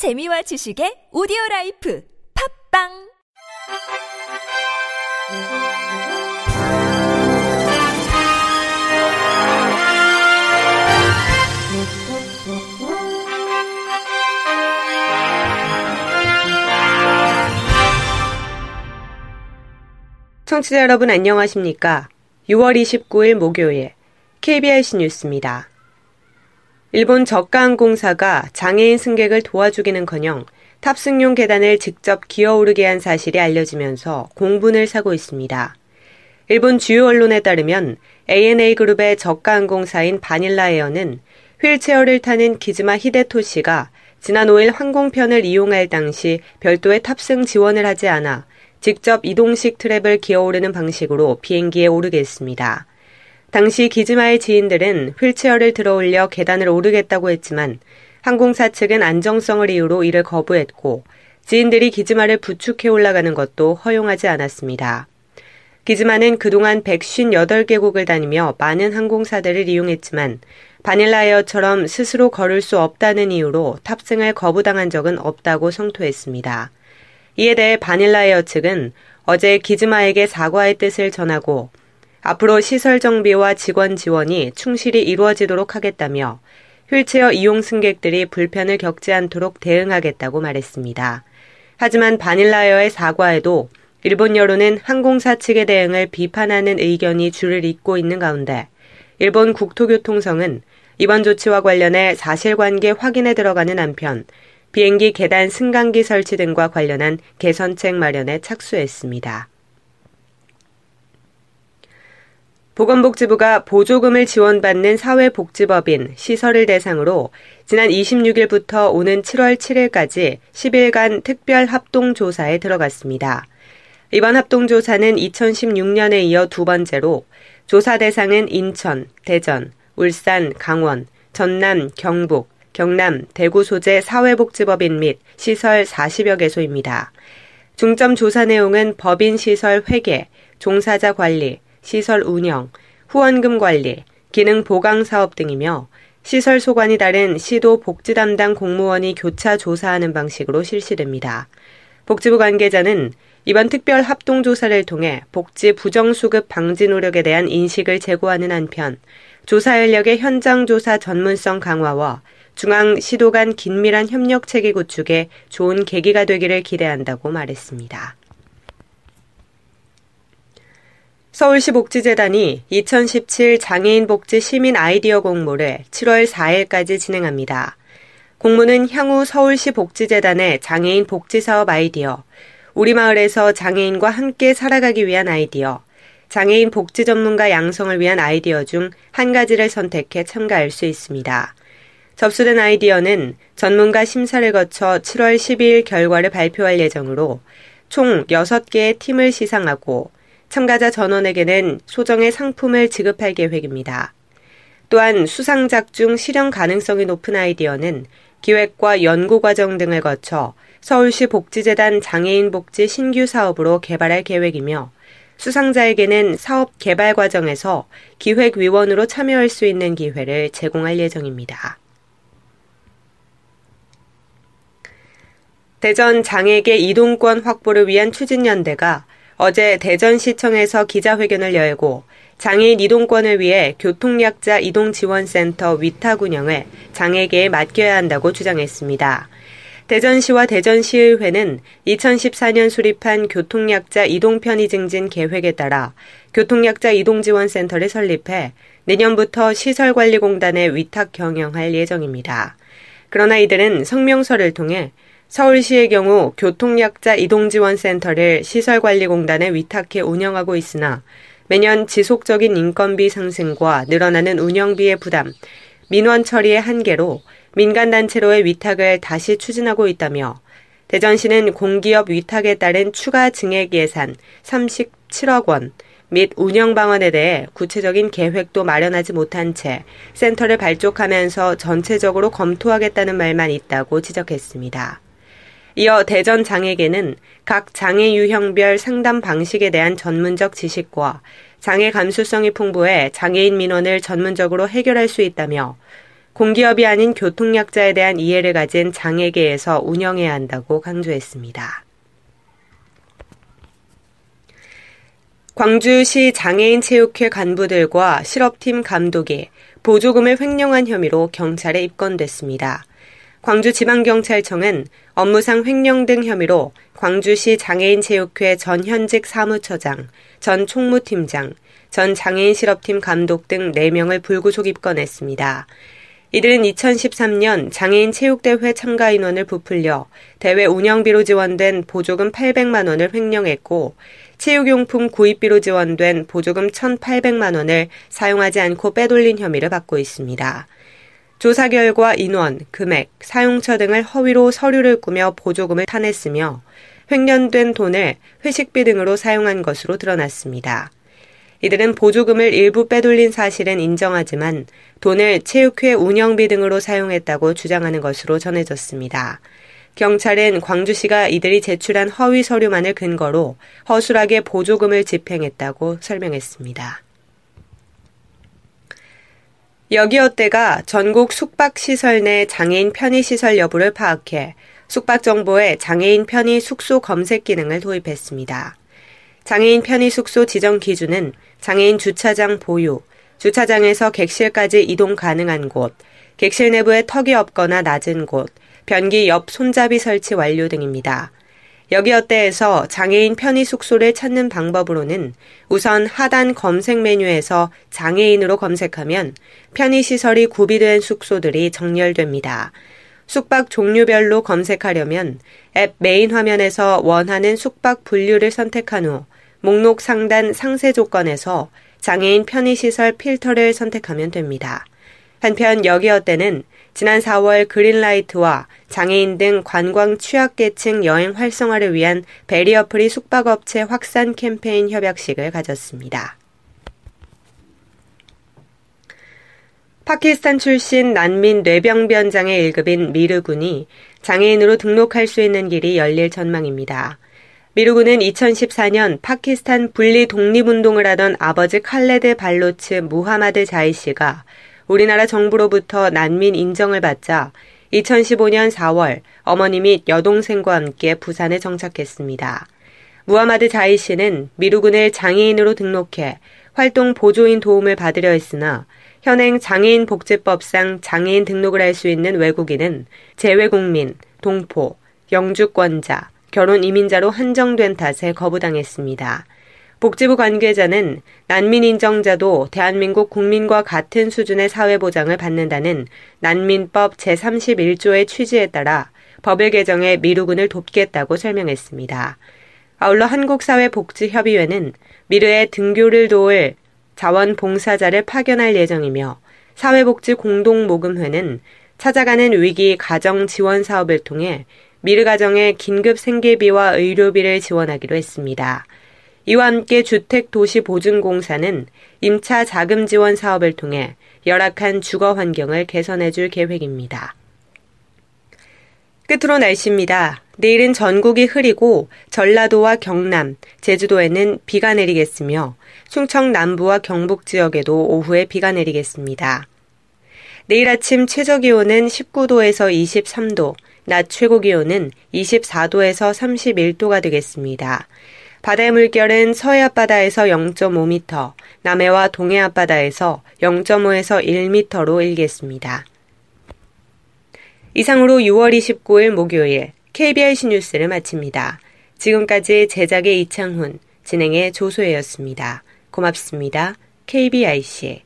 재미와 지식의 오디오 라이프 팝빵 청취자 여러분 안녕하십니까? 6월 29일 목요일 KBS 뉴스입니다. 일본 저가항공사가 장애인 승객을 도와주기는커녕 탑승용 계단을 직접 기어오르게 한 사실이 알려지면서 공분을 사고 있습니다. 일본 주요 언론에 따르면 ANA 그룹의 저가항공사인 바닐라에어는 휠체어를 타는 기즈마 히데토 씨가 지난 5일 항공편을 이용할 당시 별도의 탑승 지원을 하지 않아 직접 이동식 트랩을 기어오르는 방식으로 비행기에 오르게 했습니다. 당시 기즈마의 지인들은 휠체어를 들어 올려 계단을 오르겠다고 했지만 항공사 측은 안정성을 이유로 이를 거부했고 지인들이 기즈마를 부축해 올라가는 것도 허용하지 않았습니다. 기즈마는 그동안 158개국을 다니며 많은 항공사들을 이용했지만 바닐라에어처럼 스스로 걸을 수 없다는 이유로 탑승을 거부당한 적은 없다고 성토했습니다. 이에 대해 바닐라에어 측은 어제 기즈마에게 사과의 뜻을 전하고 앞으로 시설 정비와 직원 지원이 충실히 이루어지도록 하겠다며 휠체어 이용 승객들이 불편을 겪지 않도록 대응하겠다고 말했습니다. 하지만 바닐라에어의 사과에도 일본 여론은 항공사 측의 대응을 비판하는 의견이 줄을 잇고 있는 가운데 일본 국토교통성은 이번 조치와 관련해 사실관계 확인에 들어가는 한편 비행기 계단 승강기 설치 등과 관련한 개선책 마련에 착수했습니다. 보건복지부가 보조금을 지원받는 사회복지법인 시설을 대상으로 지난 26일부터 오는 7월 7일까지 10일간 특별 합동조사에 들어갔습니다. 이번 합동조사는 2016년에 이어 두 번째로 조사 대상은 인천, 대전, 울산, 강원, 전남, 경북, 경남, 대구 소재 사회복지법인 및 시설 40여 개소입니다. 중점 조사 내용은 법인 시설 회계, 종사자 관리, 시설 운영, 후원금 관리, 기능 보강 사업 등이며 시설 소관이 다른 시도 복지 담당 공무원이 교차 조사하는 방식으로 실시됩니다. 복지부 관계자는 이번 특별 합동 조사를 통해 복지 부정 수급 방지 노력에 대한 인식을 제고하는 한편 조사 인력의 현장 조사 전문성 강화와 중앙 시도 간 긴밀한 협력 체계 구축에 좋은 계기가 되기를 기대한다고 말했습니다. 서울시 복지재단이 2017 장애인 복지 시민 아이디어 공모를 7월 4일까지 진행합니다. 공모는 향후 서울시 복지재단의 장애인 복지사업 아이디어, 우리 마을에서 장애인과 함께 살아가기 위한 아이디어, 장애인 복지 전문가 양성을 위한 아이디어 중 한 가지를 선택해 참가할 수 있습니다. 접수된 아이디어는 전문가 심사를 거쳐 7월 12일 결과를 발표할 예정으로 총 6개의 팀을 시상하고 참가자 전원에게는 소정의 상품을 지급할 계획입니다. 또한 수상작 중 실현 가능성이 높은 아이디어는 기획과 연구 과정 등을 거쳐 서울시 복지재단 장애인 복지 신규 사업으로 개발할 계획이며 수상자에게는 사업 개발 과정에서 기획위원으로 참여할 수 있는 기회를 제공할 예정입니다. 대전 장애계 이동권 확보를 위한 추진연대가 어제 대전시청에서 기자회견을 열고 장애인 이동권을 위해 교통약자 이동지원센터 위탁 운영을 장애계에 맡겨야 한다고 주장했습니다. 대전시와 대전시의회는 2014년 수립한 교통약자 이동편의 증진 계획에 따라 교통약자 이동지원센터를 설립해 내년부터 시설관리공단에 위탁 경영할 예정입니다. 그러나 이들은 성명서를 통해 서울시의 경우 교통약자 이동지원센터를 시설관리공단에 위탁해 운영하고 있으나 매년 지속적인 인건비 상승과 늘어나는 운영비의 부담, 민원 처리의 한계로 민간단체로의 위탁을 다시 추진하고 있다며 대전시는 공기업 위탁에 따른 추가 증액 예산 37억 원 및 운영 방안에 대해 구체적인 계획도 마련하지 못한 채 센터를 발족하면서 전체적으로 검토하겠다는 말만 있다고 지적했습니다. 이어 대전 장애계는 각 장애 유형별 상담 방식에 대한 전문적 지식과 장애 감수성이 풍부해 장애인 민원을 전문적으로 해결할 수 있다며 공기업이 아닌 교통약자에 대한 이해를 가진 장애계에서 운영해야 한다고 강조했습니다. 광주시 장애인 체육회 간부들과 실업팀 감독이 보조금을 횡령한 혐의로 경찰에 입건됐습니다. 광주지방경찰청은 업무상 횡령 등 혐의로 광주시 장애인체육회 전 현직 사무처장, 전 총무팀장, 전 장애인 실업팀 감독 등 4명을 불구속 입건했습니다. 이들은 2013년 장애인 체육대회 참가 인원을 부풀려 대회 운영비로 지원된 보조금 800만 원을 횡령했고 체육용품 구입비로 지원된 보조금 1,800만 원을 사용하지 않고 빼돌린 혐의를 받고 있습니다. 조사 결과 인원, 금액, 사용처 등을 허위로 서류를 꾸며 보조금을 타냈으며 횡령된 돈을 회식비 등으로 사용한 것으로 드러났습니다. 이들은 보조금을 일부 빼돌린 사실은 인정하지만 돈을 체육회 운영비 등으로 사용했다고 주장하는 것으로 전해졌습니다. 경찰은 광주시가 이들이 제출한 허위 서류만을 근거로 허술하게 보조금을 집행했다고 설명했습니다. 여기어때가 전국 숙박시설 내 장애인 편의시설 여부를 파악해 숙박정보에 장애인 편의 숙소 검색 기능을 도입했습니다. 장애인 편의 숙소 지정 기준은 장애인 주차장 보유, 주차장에서 객실까지 이동 가능한 곳, 객실 내부에 턱이 없거나 낮은 곳, 변기 옆 손잡이 설치 완료 등입니다. 여기어때에서 장애인 편의 숙소를 찾는 방법으로는 우선 하단 검색 메뉴에서 장애인으로 검색하면 편의시설이 구비된 숙소들이 정렬됩니다. 숙박 종류별로 검색하려면 앱 메인 화면에서 원하는 숙박 분류를 선택한 후 목록 상단 상세 조건에서 장애인 편의시설 필터를 선택하면 됩니다. 한편 여기어때는 지난 4월 그린라이트와 장애인 등 관광 취약계층 여행 활성화를 위한 베리어프리 숙박업체 확산 캠페인 협약식을 가졌습니다. 파키스탄 출신 난민 뇌병변 장애 1급인 미르 군이 장애인으로 등록할 수 있는 길이 열릴 전망입니다. 미르군은 2014년 파키스탄 분리 독립운동을 하던 아버지 칼레드 발로츠 무하마드 자이 씨가 우리나라 정부로부터 난민 인정을 받자 2015년 4월 어머니 및 여동생과 함께 부산에 정착했습니다. 무하마드 자이 씨는 미루군을 장애인으로 등록해 활동 보조인 도움을 받으려 했으나 현행 장애인 복지법상 장애인 등록을 할 수 있는 외국인은 재외국민, 동포, 영주권자, 결혼 이민자로 한정된 탓에 거부당했습니다. 복지부 관계자는 난민 인정자도 대한민국 국민과 같은 수준의 사회보장을 받는다는 난민법 제31조의 취지에 따라 법을 개정해 미루군을 돕겠다고 설명했습니다. 아울러 한국사회복지협의회는 미르의 등교를 도울 자원봉사자를 파견할 예정이며 사회복지 공동모금회는 찾아가는 위기 가정 지원 사업을 통해 미르 가정의 긴급 생계비와 의료비를 지원하기로 했습니다. 이와 함께 주택도시보증공사는 임차 자금 지원 사업을 통해 열악한 주거 환경을 개선해 줄 계획입니다. 끝으로 날씨입니다. 내일은 전국이 흐리고 전라도와 경남, 제주도에는 비가 내리겠으며 충청 남부와 경북 지역에도 오후에 비가 내리겠습니다. 내일 아침 최저 기온은 19도에서 23도, 낮 최고 기온은 24도에서 31도가 되겠습니다. 바다의 물결은 서해 앞바다에서 0.5m, 남해와 동해 앞바다에서 0.5에서 1m로 일겠습니다. 이상으로 6월 29일 목요일 KBIC 뉴스를 마칩니다. 지금까지 제작의 이창훈, 진행의 조소혜였습니다. 고맙습니다. KBIC.